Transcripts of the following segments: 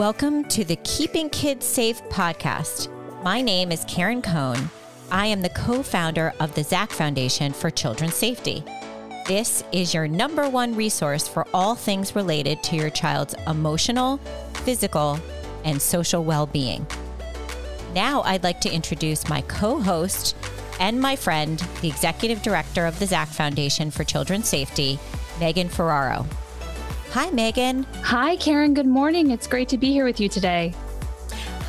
Welcome to the Keeping Kids Safe podcast. My name is Karen Cohn. I am the co founder of the ZAC Foundation for Children's Safety. This is your number one resource for all things related to your child's emotional, physical, and social well being. Now, I'd like to introduce my co host and my friend, the executive director of the ZAC Foundation for Children's Safety, Megan Ferraro. Hi, Megan. Hi, Karen. Good morning. It's great to be here with you today.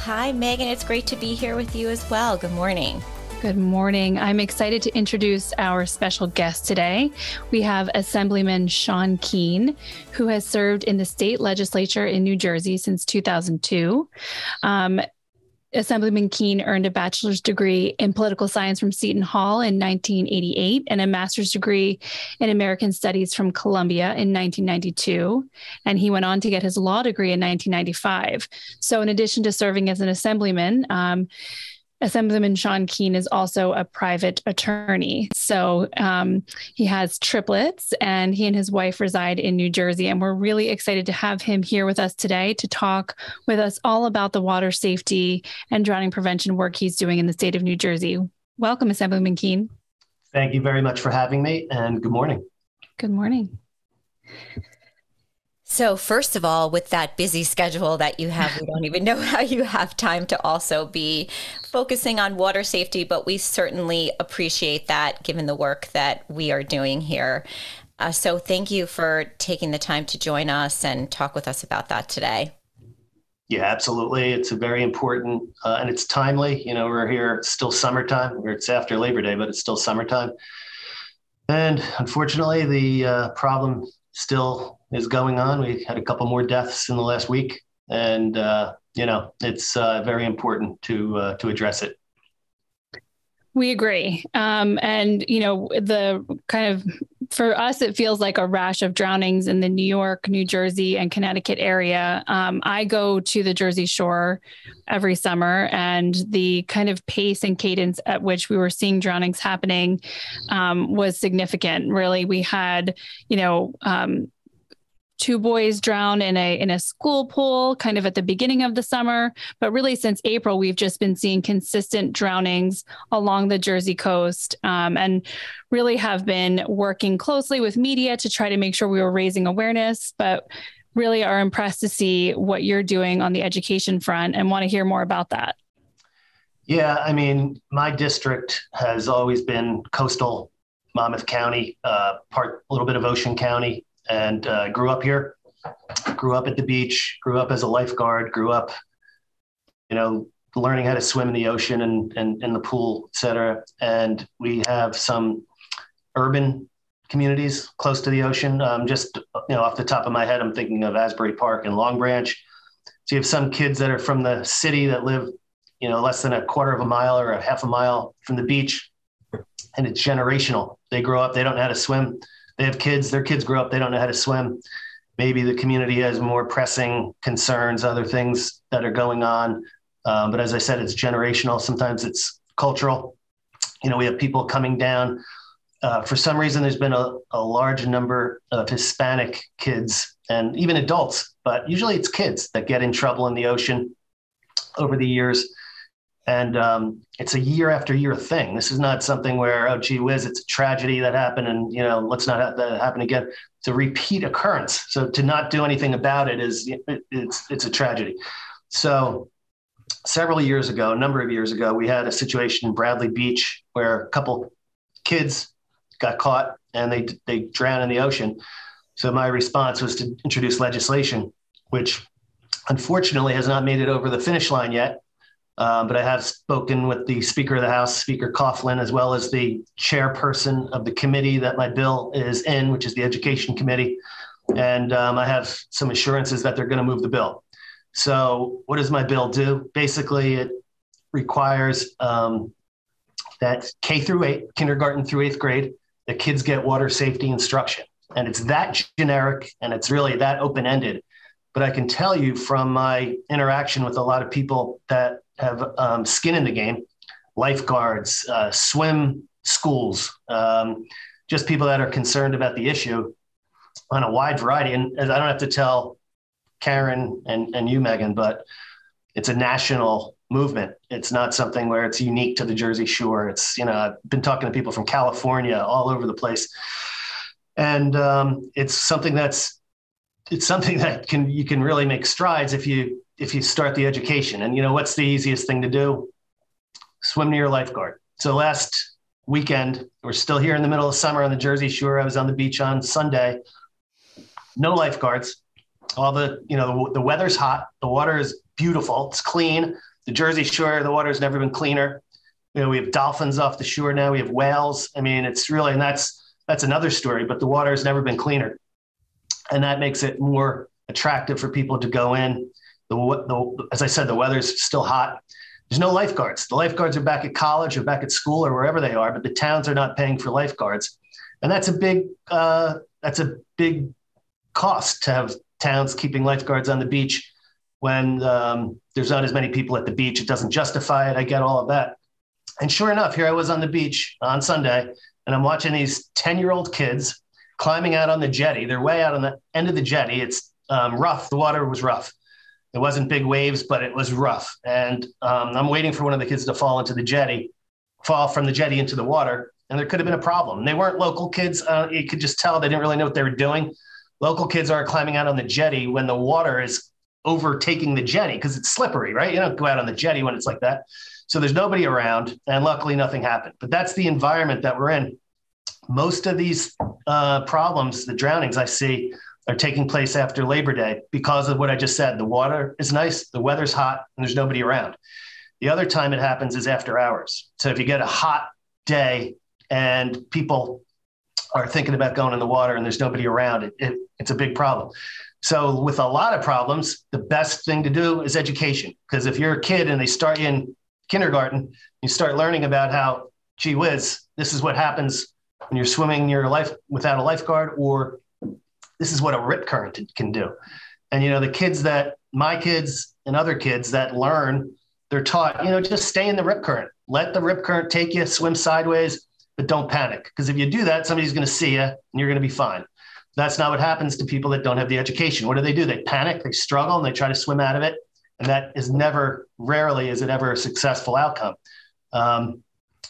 Hi, Megan. It's great to be here with you as well. Good morning. Good morning. I'm excited to introduce our special guest today. We have Assemblyman Sean Kean, who has served in the state legislature in New Jersey since 2002. Um, Assemblyman Kean earned a bachelor's degree in political science from Seton Hall in 1988 and a master's degree in American Studies from Columbia in 1992. And he went on to get his law degree in 1995. So, in addition to serving as an assemblyman, um, Assemblyman Sean Kean is also a private attorney. So um, he has triplets, and he and his wife reside in New Jersey. And we're really excited to have him here with us today to talk with us all about the water safety and drowning prevention work he's doing in the state of New Jersey. Welcome, Assemblyman Kean. Thank you very much for having me, and good morning. Good morning. So, first of all, with that busy schedule that you have, we don't even know how you have time to also be focusing on water safety, but we certainly appreciate that given the work that we are doing here. Uh, so, thank you for taking the time to join us and talk with us about that today. Yeah, absolutely. It's a very important uh, and it's timely. You know, we're here, it's still summertime, it's after Labor Day, but it's still summertime. And unfortunately, the uh, problem still is going on. We had a couple more deaths in the last week, and uh, you know it's uh, very important to uh, to address it. We agree, um, and you know the kind of for us, it feels like a rash of drownings in the New York, New Jersey, and Connecticut area. Um, I go to the Jersey Shore every summer, and the kind of pace and cadence at which we were seeing drownings happening um, was significant. Really, we had, you know, um, two boys drowned in a in a school pool kind of at the beginning of the summer. But really since april we've just been seeing consistent drownings along the jersey coast um, and really have been working closely with media to try to make sure we were raising awareness. But really are impressed to see what you're doing on the education front and want to hear more about that. Yeah i mean my district has always been coastal monmouth county uh, part a little bit of ocean county and uh, grew up here. Grew up at the beach. Grew up as a lifeguard. Grew up, you know, learning how to swim in the ocean and and in the pool, et cetera. And we have some urban communities close to the ocean. Um, just you know, off the top of my head, I'm thinking of Asbury Park and Long Branch. So you have some kids that are from the city that live, you know, less than a quarter of a mile or a half a mile from the beach, and it's generational. They grow up, they don't know how to swim they have kids, their kids grow up, they don't know how to swim. Maybe the community has more pressing concerns, other things that are going on. Um, but as I said, it's generational. Sometimes it's cultural. You know, we have people coming down. Uh, for some reason, there's been a, a large number of Hispanic kids and even adults, but usually it's kids that get in trouble in the ocean over the years. And um, it's a year after year thing. This is not something where, oh, gee whiz, it's a tragedy that happened and, you know, let's not have that happen again. It's a repeat occurrence. So to not do anything about it is, it, it's, it's a tragedy. So several years ago, a number of years ago, we had a situation in Bradley Beach where a couple kids got caught and they, they drowned in the ocean. So my response was to introduce legislation, which unfortunately has not made it over the finish line yet um, but I have spoken with the Speaker of the House, Speaker Coughlin, as well as the chairperson of the committee that my bill is in, which is the Education Committee. And um, I have some assurances that they're going to move the bill. So, what does my bill do? Basically, it requires um, that K through eight, kindergarten through eighth grade, the kids get water safety instruction. And it's that generic and it's really that open ended. But I can tell you from my interaction with a lot of people that have um, skin in the game, lifeguards, uh, swim schools, um, just people that are concerned about the issue on a wide variety. And I don't have to tell Karen and, and you, Megan, but it's a national movement. It's not something where it's unique to the Jersey Shore. It's, you know, I've been talking to people from California all over the place. And um, it's something that's it's something that can you can really make strides if you if you start the education. And you know what's the easiest thing to do? Swim near your lifeguard. So last weekend, we're still here in the middle of summer on the Jersey Shore. I was on the beach on Sunday. No lifeguards. All the you know the, the weather's hot. The water is beautiful. It's clean. The Jersey Shore, the water's never been cleaner. You know, we have dolphins off the shore now. We have whales. I mean, it's really, and that's that's another story. But the water has never been cleaner and that makes it more attractive for people to go in. The, the, as I said, the weather's still hot. There's no lifeguards. The lifeguards are back at college or back at school or wherever they are, but the towns are not paying for lifeguards, and that's a big uh, that's a big cost to have towns keeping lifeguards on the beach when um, there's not as many people at the beach. It doesn't justify it. I get all of that. And sure enough, here I was on the beach on Sunday, and I'm watching these 10 year old kids climbing out on the jetty. They're way out on the end of the jetty. It's um, rough. The water was rough. It wasn't big waves, but it was rough. And um, I'm waiting for one of the kids to fall into the jetty, fall from the jetty into the water. And there could have been a problem. They weren't local kids. Uh, you could just tell they didn't really know what they were doing. Local kids aren't climbing out on the jetty when the water is overtaking the jetty because it's slippery, right? You don't go out on the jetty when it's like that. So there's nobody around, and luckily nothing happened. But that's the environment that we're in most of these uh, problems, the drownings I see, are taking place after Labor Day because of what I just said. The water is nice, the weather's hot, and there's nobody around. The other time it happens is after hours. So if you get a hot day and people are thinking about going in the water and there's nobody around, it, it, it's a big problem. So with a lot of problems, the best thing to do is education. Because if you're a kid and they start in kindergarten, you start learning about how, gee whiz, this is what happens when you're swimming near your life without a lifeguard, or this is what a rip current can do. And you know, the kids that my kids and other kids that learn, they're taught, you know, just stay in the rip current. Let the rip current take you, swim sideways, but don't panic. Because if you do that, somebody's going to see you and you're going to be fine. That's not what happens to people that don't have the education. What do they do? They panic, they struggle, and they try to swim out of it. And that is never, rarely is it ever a successful outcome. Um,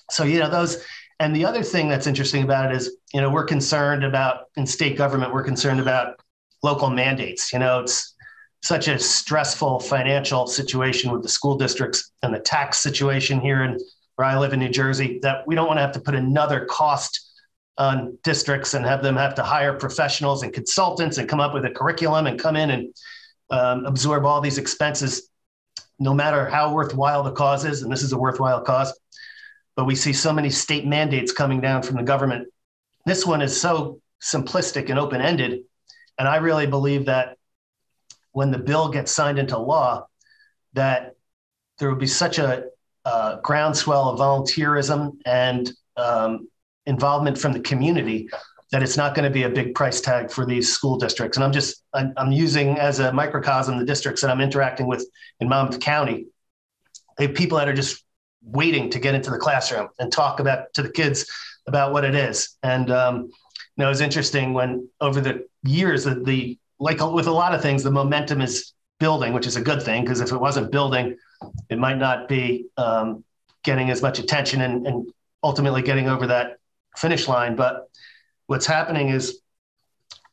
so, you know, those, and the other thing that's interesting about it is, you know, we're concerned about in state government, we're concerned about local mandates. You know, it's such a stressful financial situation with the school districts and the tax situation here in where I live in New Jersey that we don't want to have to put another cost on districts and have them have to hire professionals and consultants and come up with a curriculum and come in and um, absorb all these expenses, no matter how worthwhile the cause is. And this is a worthwhile cause but we see so many state mandates coming down from the government. This one is so simplistic and open ended. And I really believe that when the bill gets signed into law, that there will be such a groundswell of volunteerism and um, involvement from the community that it's not going to be a big price tag for these school districts. And I'm just I'm, I'm using as a microcosm the districts that I'm interacting with in Monmouth County. They have people that are just waiting to get into the classroom and talk about to the kids about what it is. And um, you know, it was interesting when over the years that the like with a lot of things, the momentum is building, which is a good thing because if it wasn't building, it might not be um, getting as much attention and, and ultimately getting over that finish line. But what's happening is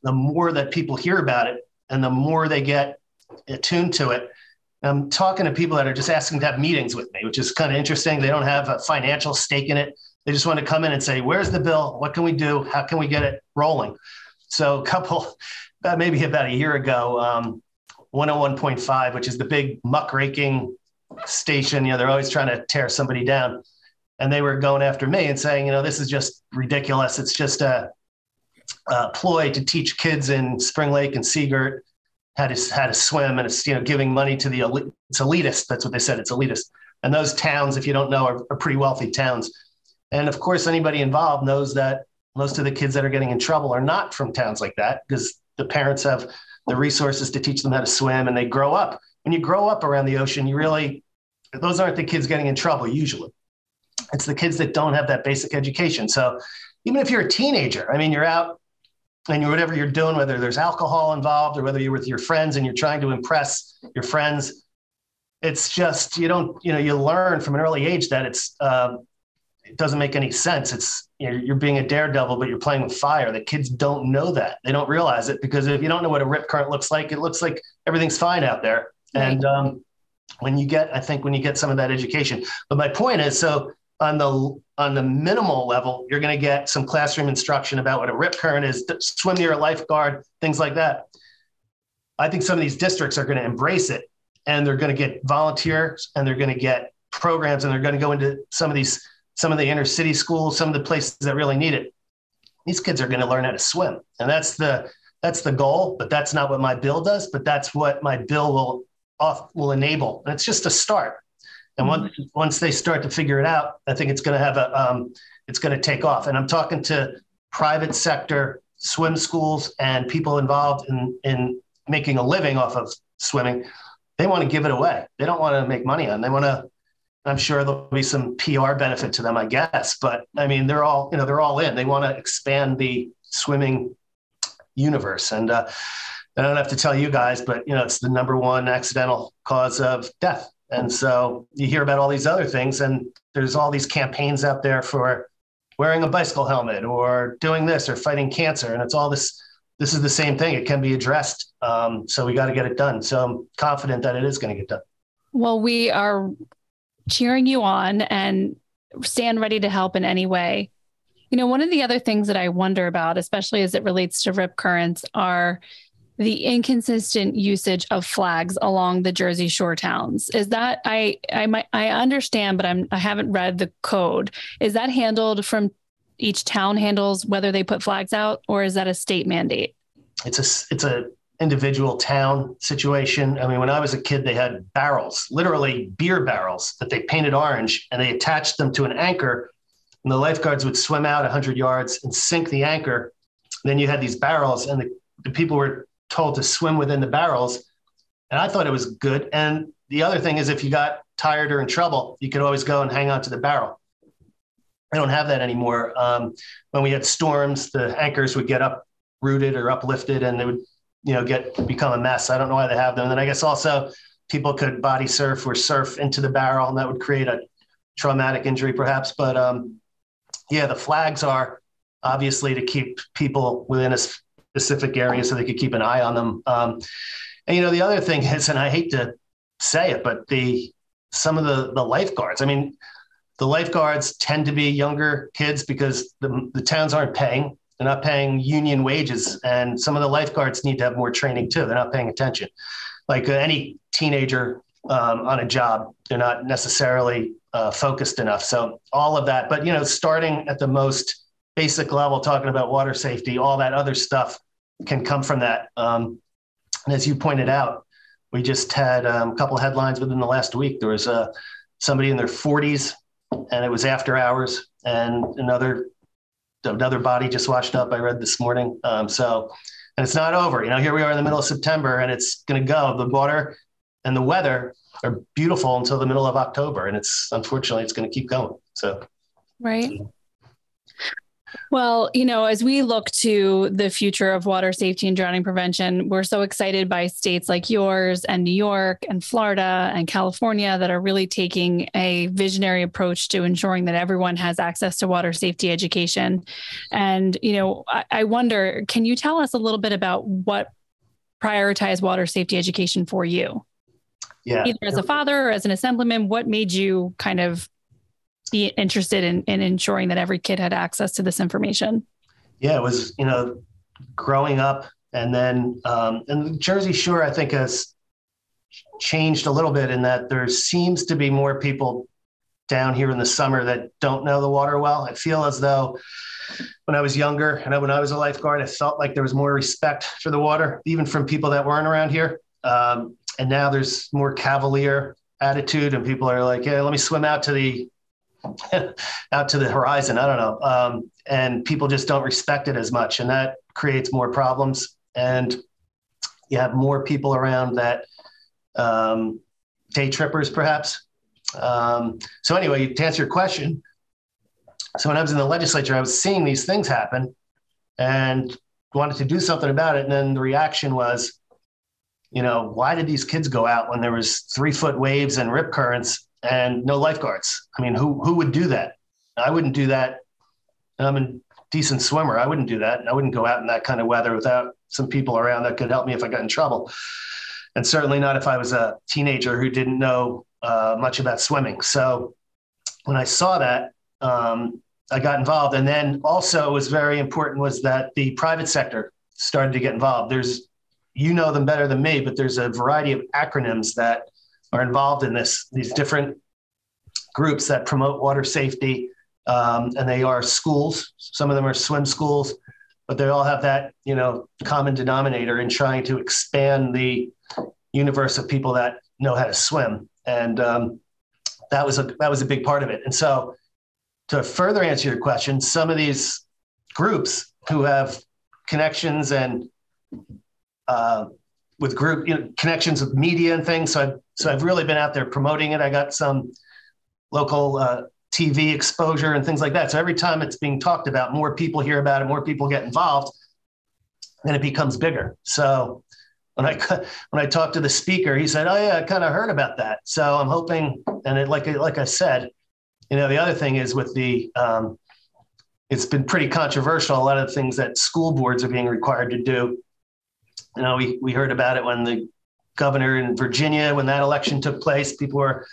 the more that people hear about it and the more they get attuned to it, I'm talking to people that are just asking to have meetings with me, which is kind of interesting. They don't have a financial stake in it. They just want to come in and say, "Where's the bill? What can we do? How can we get it rolling?" So, a couple, about maybe about a year ago, um, 101.5, which is the big muckraking station. You know, they're always trying to tear somebody down, and they were going after me and saying, "You know, this is just ridiculous. It's just a, a ploy to teach kids in Spring Lake and Sea Girt how to to swim, and it's you know giving money to the elite. It's elitist. That's what they said. It's elitist. And those towns, if you don't know, are, are pretty wealthy towns. And of course, anybody involved knows that most of the kids that are getting in trouble are not from towns like that because the parents have the resources to teach them how to swim and they grow up. When you grow up around the ocean, you really, those aren't the kids getting in trouble usually. It's the kids that don't have that basic education. So even if you're a teenager, I mean, you're out and whatever you're doing, whether there's alcohol involved or whether you're with your friends and you're trying to impress your friends, it's just you don't you know you learn from an early age that it's um, it doesn't make any sense. It's you know, you're being a daredevil, but you're playing with fire. The kids don't know that. They don't realize it because if you don't know what a rip current looks like, it looks like everything's fine out there. Right. And um, when you get, I think when you get some of that education. But my point is, so on the on the minimal level, you're going to get some classroom instruction about what a rip current is, swim near a lifeguard, things like that. I think some of these districts are going to embrace it, and they're going to get volunteers, and they're going to get programs, and they're going to go into some of these some of the inner city schools, some of the places that really need it. These kids are going to learn how to swim, and that's the that's the goal. But that's not what my bill does. But that's what my bill will off will enable, and it's just a start. And once once they start to figure it out, I think it's going to have a um, it's going to take off. And I'm talking to private sector swim schools and people involved in in making a living off of swimming. They want to give it away. They don't want to make money on. It. They want to. I'm sure there'll be some PR benefit to them, I guess. But I mean, they're all you know they're all in. They want to expand the swimming universe, and uh, I don't have to tell you guys, but you know it's the number one accidental cause of death and so you hear about all these other things, and there's all these campaigns out there for wearing a bicycle helmet or doing this or fighting cancer. And it's all this, this is the same thing. It can be addressed. Um, so we got to get it done. So I'm confident that it is going to get done. Well, we are cheering you on and stand ready to help in any way. You know, one of the other things that I wonder about, especially as it relates to rip currents, are the inconsistent usage of flags along the Jersey Shore towns. Is that I I might I understand, but I'm I haven't read the code. Is that handled from each town handles whether they put flags out, or is that a state mandate? It's a it's a individual town situation. I mean, when I was a kid, they had barrels, literally beer barrels that they painted orange, and they attached them to an anchor. And the lifeguards would swim out 100 yards and sink the anchor. Then you had these barrels, and the, the people were told to swim within the barrels. And I thought it was good. And the other thing is, if you got tired or in trouble, you could always go and hang on to the barrel. I don't have that anymore. Um, when we had storms, the anchors would get uprooted or uplifted, and they would, you know, get become a mess. I don't know why they have them. And then I guess also people could body surf or surf into the barrel, and that would create a traumatic injury, perhaps. But um, yeah, the flags are obviously to keep people within a specific areas so they could keep an eye on them. Um, and you know, the other thing is, and I hate to say it, but the some of the the lifeguards. I mean, the lifeguards tend to be younger kids because the, the towns aren't paying. They're not paying union wages, and some of the lifeguards need to have more training too. They're not paying attention. Like uh, any teenager um, on a job, they're not necessarily uh, focused enough. So all of that, but you know, starting at the most basic level, talking about water safety, all that other stuff can come from that. Um, and as you pointed out, we just had um, a couple of headlines within the last week. There was uh, somebody in their 40s, and it was after hours, and another another body just washed up. I read this morning. Um, so, and it's not over. You know, here we are in the middle of September, and it's going to go. The water and the weather are beautiful until the middle of October, and it's unfortunately it's going to keep going. So, right. Well, you know, as we look to the future of water safety and drowning prevention, we're so excited by states like yours and New York and Florida and California that are really taking a visionary approach to ensuring that everyone has access to water safety education. And, you know, I, I wonder, can you tell us a little bit about what prioritized water safety education for you? Yeah. Either as a father or as an assemblyman, what made you kind of be interested in, in ensuring that every kid had access to this information? Yeah, it was, you know, growing up and then, um, and Jersey Shore, I think has changed a little bit in that there seems to be more people down here in the summer that don't know the water well. I feel as though when I was younger and when I was a lifeguard, I felt like there was more respect for the water, even from people that weren't around here. Um, and now there's more cavalier attitude, and people are like, "Yeah, let me swim out to the out to the horizon. I don't know. Um, and people just don't respect it as much. And that creates more problems. And you have more people around that um, day trippers, perhaps. Um, so, anyway, to answer your question, so when I was in the legislature, I was seeing these things happen. And wanted to do something about it. And then the reaction was, you know, why did these kids go out when there was three foot waves and rip currents and no lifeguards? I mean, who who would do that? I wouldn't do that. I'm a decent swimmer. I wouldn't do that. I wouldn't go out in that kind of weather without some people around that could help me if I got in trouble. And certainly not if I was a teenager who didn't know uh, much about swimming. So when I saw that, um, I got involved. And then also was very important was that the private sector started to get involved. There's you know them better than me, but there's a variety of acronyms that are involved in this, these different groups that promote water safety. Um, and they are schools. Some of them are swim schools, but they all have that, you know, common denominator in trying to expand the universe of people that know how to swim. And um, that was a that was a big part of it. And so, to further answer your question, some of these groups who have connections and uh, with group you know, connections with media and things. So so I've really been out there promoting it. I got some local uh, TV exposure and things like that. So every time it's being talked about, more people hear about it, more people get involved, and it becomes bigger. So when I when I talked to the speaker, he said, "Oh yeah, I kind of heard about that." So I'm hoping, and it, like like I said, you know, the other thing is with the um, it's been pretty controversial. A lot of the things that school boards are being required to do you know, we, we heard about it when the governor in Virginia, when that election took place, people were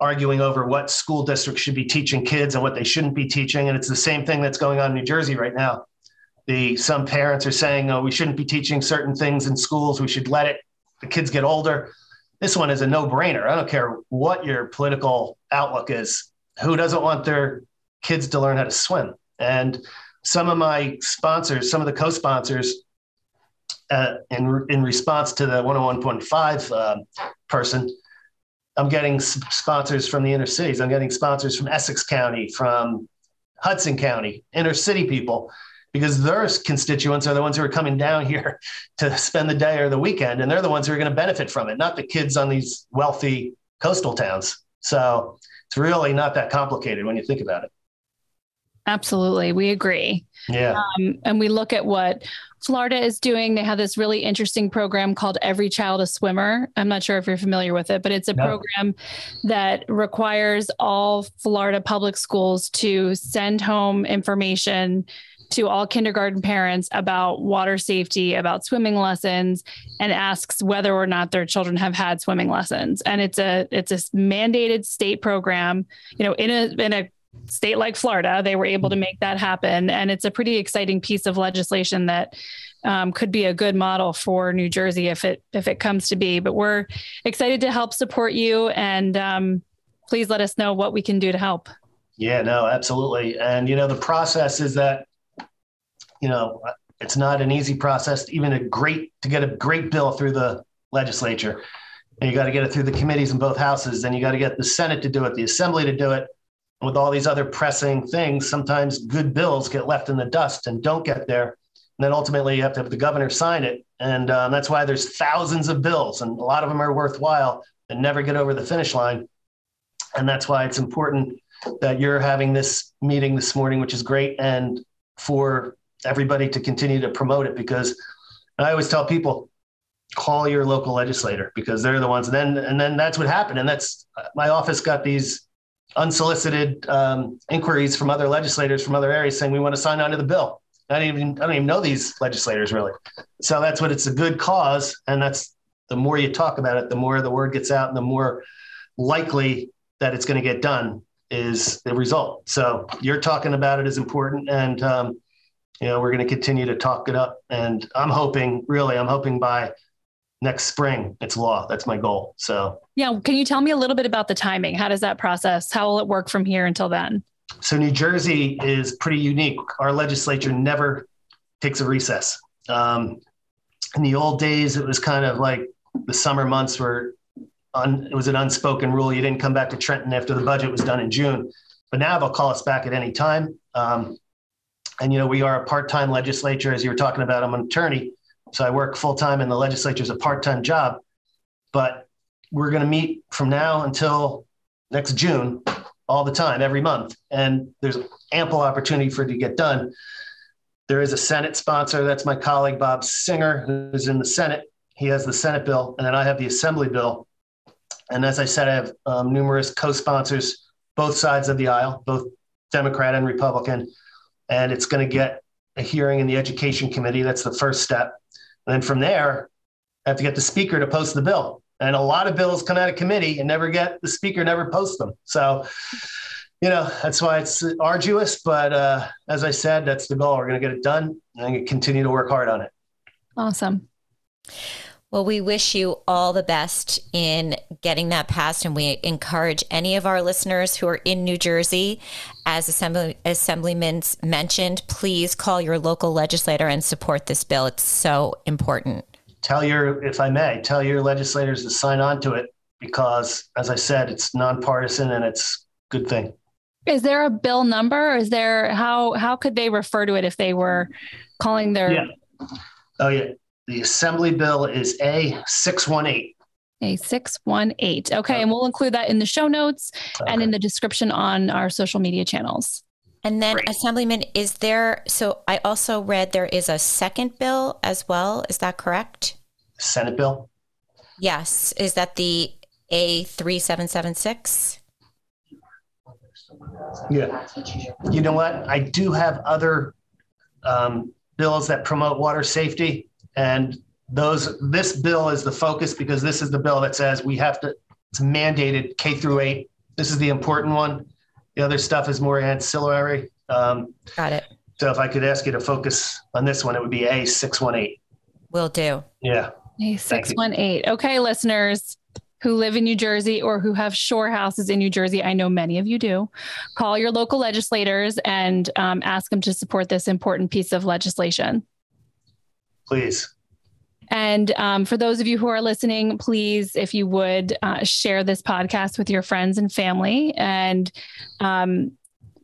arguing over what school districts should be teaching kids and what they shouldn't be teaching. And it's the same thing that's going on in New Jersey right now. The some parents are saying, oh, we shouldn't be teaching certain things in schools. We should let it the kids get older. This one is a no-brainer. I don't care what your political outlook is. Who doesn't want their kids to learn how to swim? And some of my sponsors, some of the co-sponsors uh, in, in response to the 101.5 uh, person, I'm getting sponsors from the inner cities. I'm getting sponsors from Essex County, from Hudson County, inner city people, because their constituents are the ones who are coming down here to spend the day or the weekend, and they're the ones who are going to benefit from it, not the kids on these wealthy coastal towns. So it's really not that complicated when you think about it. Absolutely. We agree. Yeah. Um, and we look at what Florida is doing. They have this really interesting program called Every Child a Swimmer. I'm not sure if you're familiar with it, but it's a no. program that requires all Florida public schools to send home information to all kindergarten parents about water safety, about swimming lessons, and asks whether or not their children have had swimming lessons. And it's a it's a mandated state program, you know, in a in a state like Florida, they were able to mm-hmm. make that happen. And it's a pretty exciting piece of legislation that um, could be a good model for New Jersey if it if it comes to be. But we're excited to help support you, and um, please let us know what we can do to help. Yeah, no, absolutely. And you know, the process is that you know it's not an easy process, even a great to get a great bill through the legislature. And you got to get it through the committees in both houses, and you got to get the Senate to do it, the Assembly to do it with all these other pressing things, sometimes good bills get left in the dust and don't get there. And then ultimately, you have to have the governor sign it. And um, that's why there's thousands of bills, and a lot of them are worthwhile and never get over the finish line. And that's why it's important that you're having this meeting this morning, which is great, and for everybody to continue to promote it because I always tell people call your local legislator because they're the ones and then and then that's what happened and that's my office got these unsolicited um, inquiries from other legislators from other areas saying we want to sign on to the bill. I don't even I don't even know these legislators really. So that's what it's a good cause, and that's the more you talk about it, the more the word gets out, and the more likely that it's going to get done is the result. So you're talking about it is important, and um, you know we're going to continue to talk it up. And I'm hoping, really, I'm hoping by next spring it's law. That's my goal. So yeah can you tell me a little bit about the timing? How does that process how will it work from here until then? So new jersey is pretty unique. Our legislature never takes a recess. Um, in the old days it was kind of like the summer months were un, it was an unspoken rule. You didn't come back to trenton after the budget was done in june. But now they'll call us back at any time. Um, and you know we are a part-time legislature as you were talking about. I'm an attorney so I work full time in the legislature is a part time job. But we're going to meet from now until next June all the time, every month. And there's ample opportunity for it to get done. There is a Senate sponsor. That's my colleague, Bob Singer, who's in the Senate. He has the Senate bill, and then I have the Assembly bill. And as I said, I have um, numerous co sponsors, both sides of the aisle, both Democrat and Republican. And it's going to get a hearing in the Education Committee. That's the first step. And then from there, I have to get the Speaker to post the bill. And a lot of bills come out of committee and never get the Speaker never posts them. So you know, that's why it's arduous. But uh, as I said, that's the goal. We're going to get it done and continue to work hard on it. Awesome. Well, we wish you all the best in getting that passed, and we encourage any of our listeners who are in New Jersey, as Assembly, Assemblyman mentioned, please call your local legislator and support this bill. It's so important. Tell your, if I may, tell your legislators to sign on to it because, as I said, it's nonpartisan and it's a good thing. Is there a bill number? Is there how how could they refer to it if they were calling their? Yeah. Oh yeah, the Assembly bill is A six one eight. A six one eight. Okay, and we'll include that in the show notes okay. and in the description on our social media channels. And then, Great. Assemblyman, is there? So I also read there is a second bill as well. Is that correct? Senate bill. Yes. Is that the A three seven seven six? Yeah. You know what? I do have other um, bills that promote water safety, and those this bill is the focus because this is the bill that says we have to. It's mandated K through eight. This is the important one. The other stuff is more ancillary. Um, Got it. So if I could ask you to focus on this one, it would be A six one eight. Will do. Yeah. A six one eight. Okay, listeners who live in New Jersey or who have shore houses in New Jersey, I know many of you do, call your local legislators and um, ask them to support this important piece of legislation. Please. And um, for those of you who are listening, please, if you would, uh, share this podcast with your friends and family and um,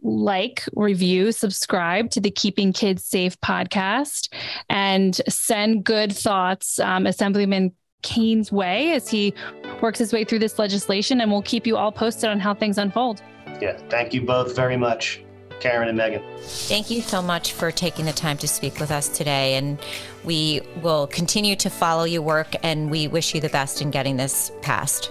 like, review, subscribe to the Keeping Kids Safe podcast and send good thoughts. Um, Assemblyman Kean's way as he works his way through this legislation, and we'll keep you all posted on how things unfold. Yeah, thank you both very much, Karen and Megan. Thank you so much for taking the time to speak with us today. And we will continue to follow your work, and we wish you the best in getting this passed.